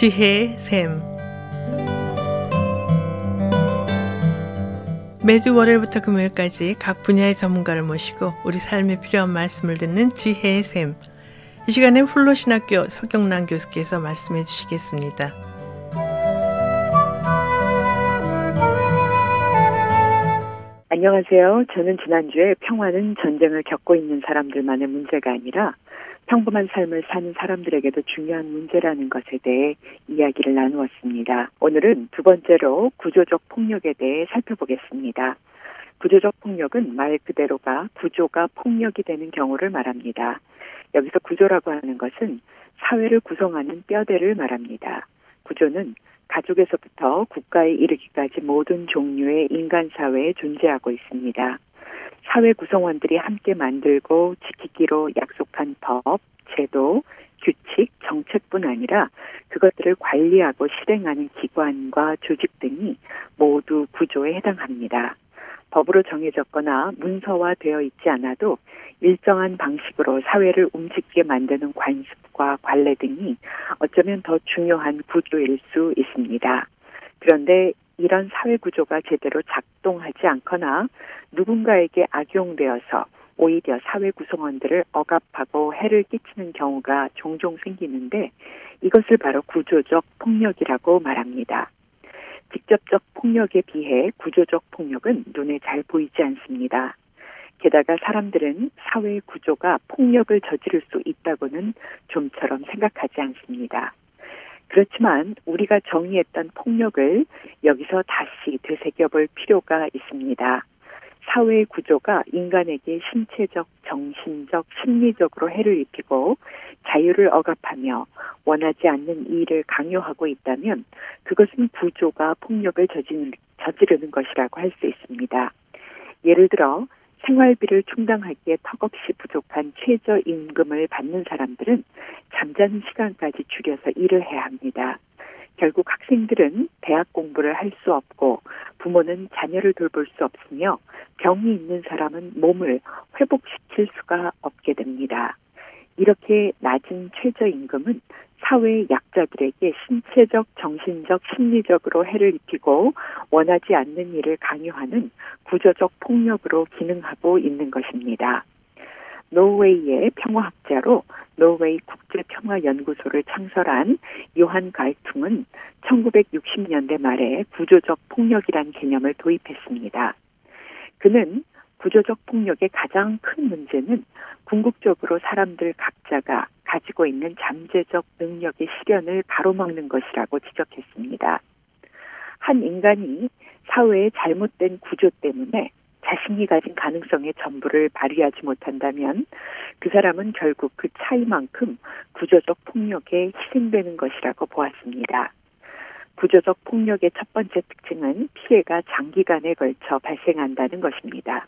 지혜의 샘 매주 월요일부터 금요일까지 각 분야의 전문가를 모시고 우리 삶에 필요한 말씀을 듣는 지혜의 샘. 이 시간에 훌로신학교 서경란 교수께서 말씀해 주시겠습니다. 안녕하세요. 저는 지난주에 평화는 전쟁을 겪고 있는 사람들만의 문제가 아니라 평범한 삶을 사는 사람들에게도 중요한 문제라는 것에 대해 이야기를 나누었습니다. 오늘은 두 번째로 구조적 폭력에 대해 살펴보겠습니다. 구조적 폭력은 말 그대로가 구조가 폭력이 되는 경우를 말합니다. 여기서 구조라고 하는 것은 사회를 구성하는 뼈대를 말합니다. 구조는 가족에서부터 국가에 이르기까지 모든 종류의 인간 사회에 존재하고 있습니다. 사회 구성원들이 함께 만들고 지키기로 약속한 법, 제도, 규칙, 정책뿐 아니라 그것들을 관리하고 실행하는 기관과 조직 등이 모두 구조에 해당합니다. 법으로 정해졌거나 문서화되어 있지 않아도 일정한 방식으로 사회를 움직이게 만드는 관습과 관례 등이 어쩌면 더 중요한 구조일 수 있습니다. 그런데 이런 사회 구조가 제대로 작동하지 않거나 누군가에게 악용되어서 오히려 사회 구성원들을 억압하고 해를 끼치는 경우가 종종 생기는데 이것을 바로 구조적 폭력이라고 말합니다. 직접적 폭력에 비해 구조적 폭력은 눈에 잘 보이지 않습니다. 게다가 사람들은 사회 구조가 폭력을 저지를 수 있다고는 좀처럼 생각하지 않습니다. 그렇지만 우리가 정의했던 폭력을 여기서 다시 되새겨볼 필요가 있습니다. 사회 구조가 인간에게 신체적, 정신적, 심리적으로 해를 입히고 자유를 억압하며 원하지 않는 일을 강요하고 있다면 그것은 구조가 폭력을 저지르는 것이라고 할 수 있습니다. 예를 들어 생활비를 충당하기에 턱없이 부족한 최저임금을 받는 사람들은 잠자는 시간까지 줄여서 일을 해야 합니다. 결국 학생들은 대학 공부를 할 수 없고 부모는 자녀를 돌볼 수 없으며 병이 있는 사람은 몸을 회복시킬 수가 없게 됩니다. 이렇게 낮은 최저임금은 사회 약자들에게 신체적, 정신적, 심리적으로 해를 입히고 원하지 않는 일을 강요하는 구조적 폭력으로 기능하고 있는 것입니다. 노웨이의 평화학자로 노웨이 국제평화연구소를 창설한 요한 갈퉁은 1960년대 말에 구조적 폭력이란 개념을 도입했습니다. 그는 구조적 폭력의 가장 큰 문제는 궁극적으로 사람들 각자가 가지고 있는 잠재적 능력의 실현을 가로막는 것이라고 지적했습니다. 한 인간이 사회의 잘못된 구조 때문에 자신이 가진 가능성의 전부를 발휘하지 못한다면 그 사람은 결국 그 차이만큼 구조적 폭력에 희생되는 것이라고 보았습니다. 구조적 폭력의 첫 번째 특징은 피해가 장기간에 걸쳐 발생한다는 것입니다.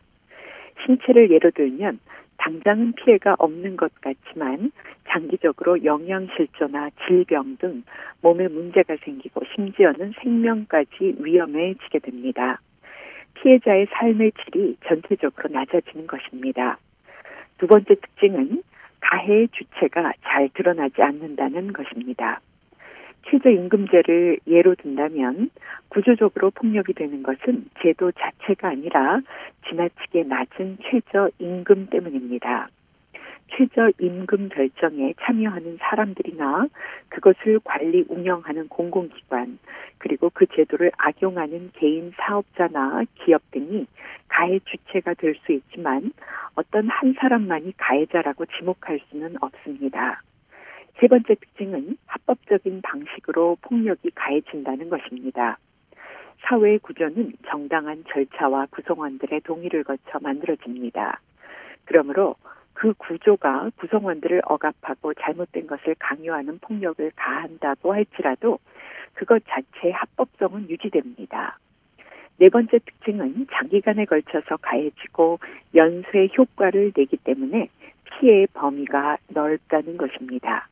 신체를 예로 들면 당장은 피해가 없는 것 같지만 장기적으로 영양실조나 질병 등 몸에 문제가 생기고 심지어는 생명까지 위험해지게 됩니다. 피해자의 삶의 질이 전체적으로 낮아지는 것입니다. 두 번째 특징은 가해의 주체가 잘 드러나지 않는다는 것입니다. 최저임금제를 예로 든다면 구조적으로 폭력이 되는 것은 제도 자체가 아니라 지나치게 낮은 최저임금 때문입니다. 최저임금 결정에 참여하는 사람들이나 그것을 관리 운영하는 공공기관 그리고 그 제도를 악용하는 개인 사업자나 기업 등이 가해 주체가 될 수 있지만 어떤 한 사람만이 가해자라고 지목할 수는 없습니다. 세 번째 특징은 합법적인 방식으로 폭력이 가해진다는 것입니다. 사회 구조는 정당한 절차와 구성원들의 동의를 거쳐 만들어집니다. 그러므로 그 구조가 구성원들을 억압하고 잘못된 것을 강요하는 폭력을 가한다고 할지라도 그것 자체의 합법성은 유지됩니다. 네 번째 특징은 장기간에 걸쳐서 가해지고 연쇄 효과를 내기 때문에 피해의 범위가 넓다는 것입니다.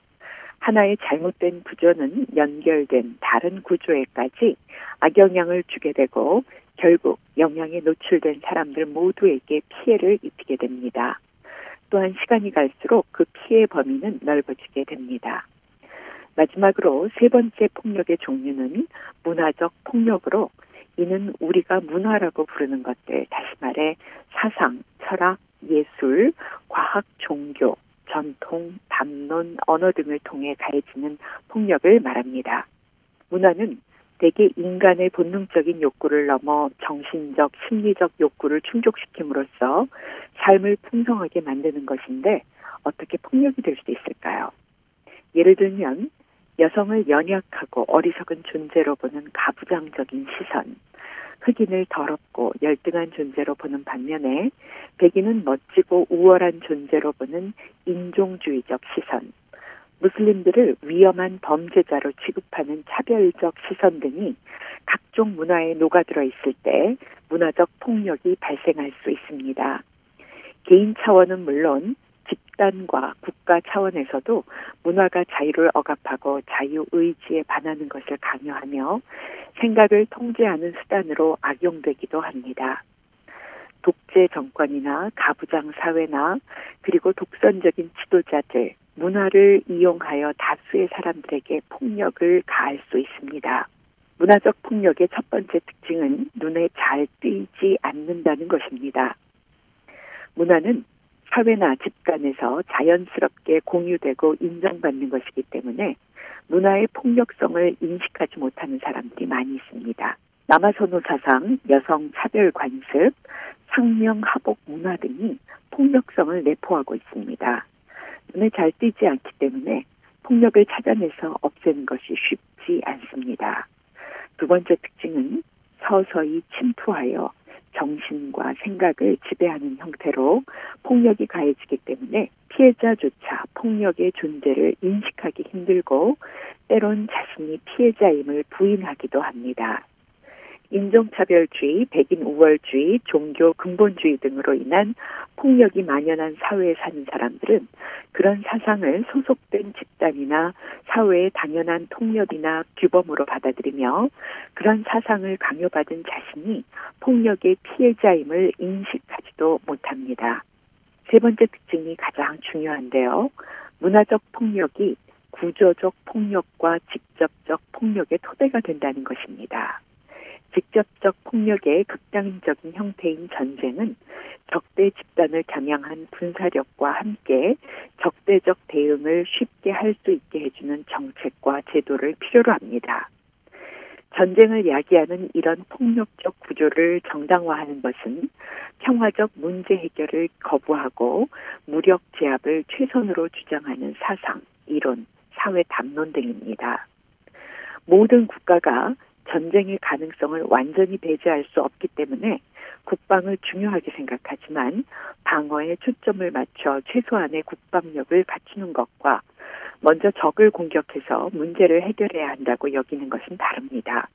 하나의 잘못된 구조는 연결된 다른 구조에까지 악영향을 주게 되고 결국 영향에 노출된 사람들 모두에게 피해를 입히게 됩니다. 또한 시간이 갈수록 그 피해 범위는 넓어지게 됩니다. 마지막으로 세 번째 폭력의 종류는 문화적 폭력으로 이는 우리가 문화라고 부르는 것들, 다시 말해 사상, 철학, 예술, 과학, 종교, 전통, 담론, 언어 등을 통해 가해지는 폭력을 말합니다. 문화는 대개 인간의 본능적인 욕구를 넘어 정신적, 심리적 욕구를 충족시킴으로써 삶을 풍성하게 만드는 것인데 어떻게 폭력이 될수 있을까요? 예를 들면 여성을 연약하고 어리석은 존재로 보는 가부장적인 시선, 흑인을 더럽고 열등한 존재로 보는 반면에 백인은 멋지고 우월한 존재로 보는 인종주의적 시선, 무슬림들을 위험한 범죄자로 취급하는 차별적 시선 등이 각종 문화에 녹아들어 있을 때 문화적 폭력이 발생할 수 있습니다. 개인 차원은 물론 집단과 국가 차원에서도 문화가 자유를 억압하고 자유 의지에 반하는 것을 강요하며 생각을 통제하는 수단으로 악용되기도 합니다. 독재 정권이나 가부장 사회나 그리고 독선적인 지도자들, 문화를 이용하여 다수의 사람들에게 폭력을 가할 수 있습니다. 문화적 폭력의 첫 번째 특징은 눈에 잘 띄지 않는다는 것입니다. 문화는 사회나 집단에서 자연스럽게 공유되고 인정받는 것이기 때문에 문화의 폭력성을 인식하지 못하는 사람들이 많이 있습니다. 남아선호 사상, 여성 차별 관습, 상명 하복 문화 등이 폭력성을 내포하고 있습니다. 눈에 잘 띄지 않기 때문에 폭력을 찾아내서 없애는 것이 쉽지 않습니다. 두 번째 특징은 서서히 침투하여 정신과 생각을 지배하는 형태로 폭력이 가해지기 때문에 피해자조차 폭력의 존재를 인식하기 힘들고 때론 자신이 피해자임을 부인하기도 합니다. 인종차별주의, 백인 우월주의, 종교 근본주의 등으로 인한 폭력이 만연한 사회에 사는 사람들은 그런 사상을 소속된 집단이나 사회의 당연한 통렬이나 규범으로 받아들이며 그런 사상을 강요받은 자신이 폭력의 피해자임을 인식하지도 못합니다. 세 번째 특징이 가장 중요한데요. 문화적 폭력이 구조적 폭력과 직접적 폭력의 토대가 된다는 것입니다. 직접적 폭력의 극단적인 형태인 전쟁은 적대 집단을 겨냥한 군사력과 함께 적대적 대응을 쉽게 할 수 있게 해주는 정책과 제도를 필요로 합니다. 전쟁을 야기하는 이런 폭력적 구조를 정당화하는 것은 평화적 문제 해결을 거부하고 무력 제압을 최선으로 주장하는 사상, 이론, 사회 담론 등입니다. 모든 국가가 전쟁의 가능성을 완전히 배제할 수 없기 때문에 국방을 중요하게 생각하지만 방어에 초점을 맞춰 최소한의 국방력을 갖추는 것과 먼저 적을 공격해서 문제를 해결해야 한다고 여기는 것은 다릅니다.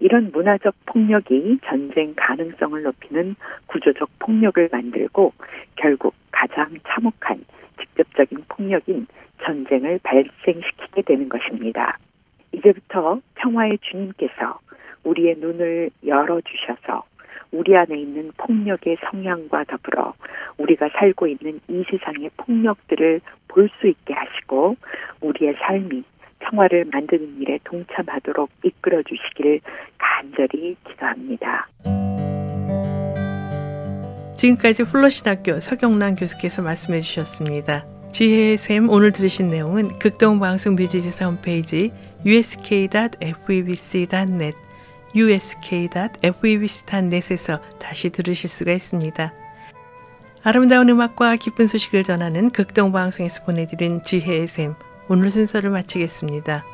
이런 문화적 폭력이 전쟁 가능성을 높이는 구조적 폭력을 만들고 결국 가장 참혹한 직접적인 폭력인 전쟁을 발생시키게 되는 것입니다. 이제부터 평화의 주님께서 우리의 눈을 열어주셔서 우리 안에 있는 폭력의 성향과 더불어 우리가 살고 있는 이 세상의 폭력들을 볼 수 있게 하시고 우리의 삶이 평화를 만드는 일에 동참하도록 이끌어 주시기를 간절히 기도합니다. 지금까지 훌러신학교 서경란 교수께서 말씀해 주셨습니다. 지혜의 샘 오늘 들으신 내용은 극동방송 뮤지지사 홈페이지 usk.febc.net usk.febc.net에서 다시 들으실 수가 있습니다. 아름다운 음악과 기쁜 소식을 전하는 극동방송에서 보내드린 지혜의 샘 오늘 순서를 마치겠습니다.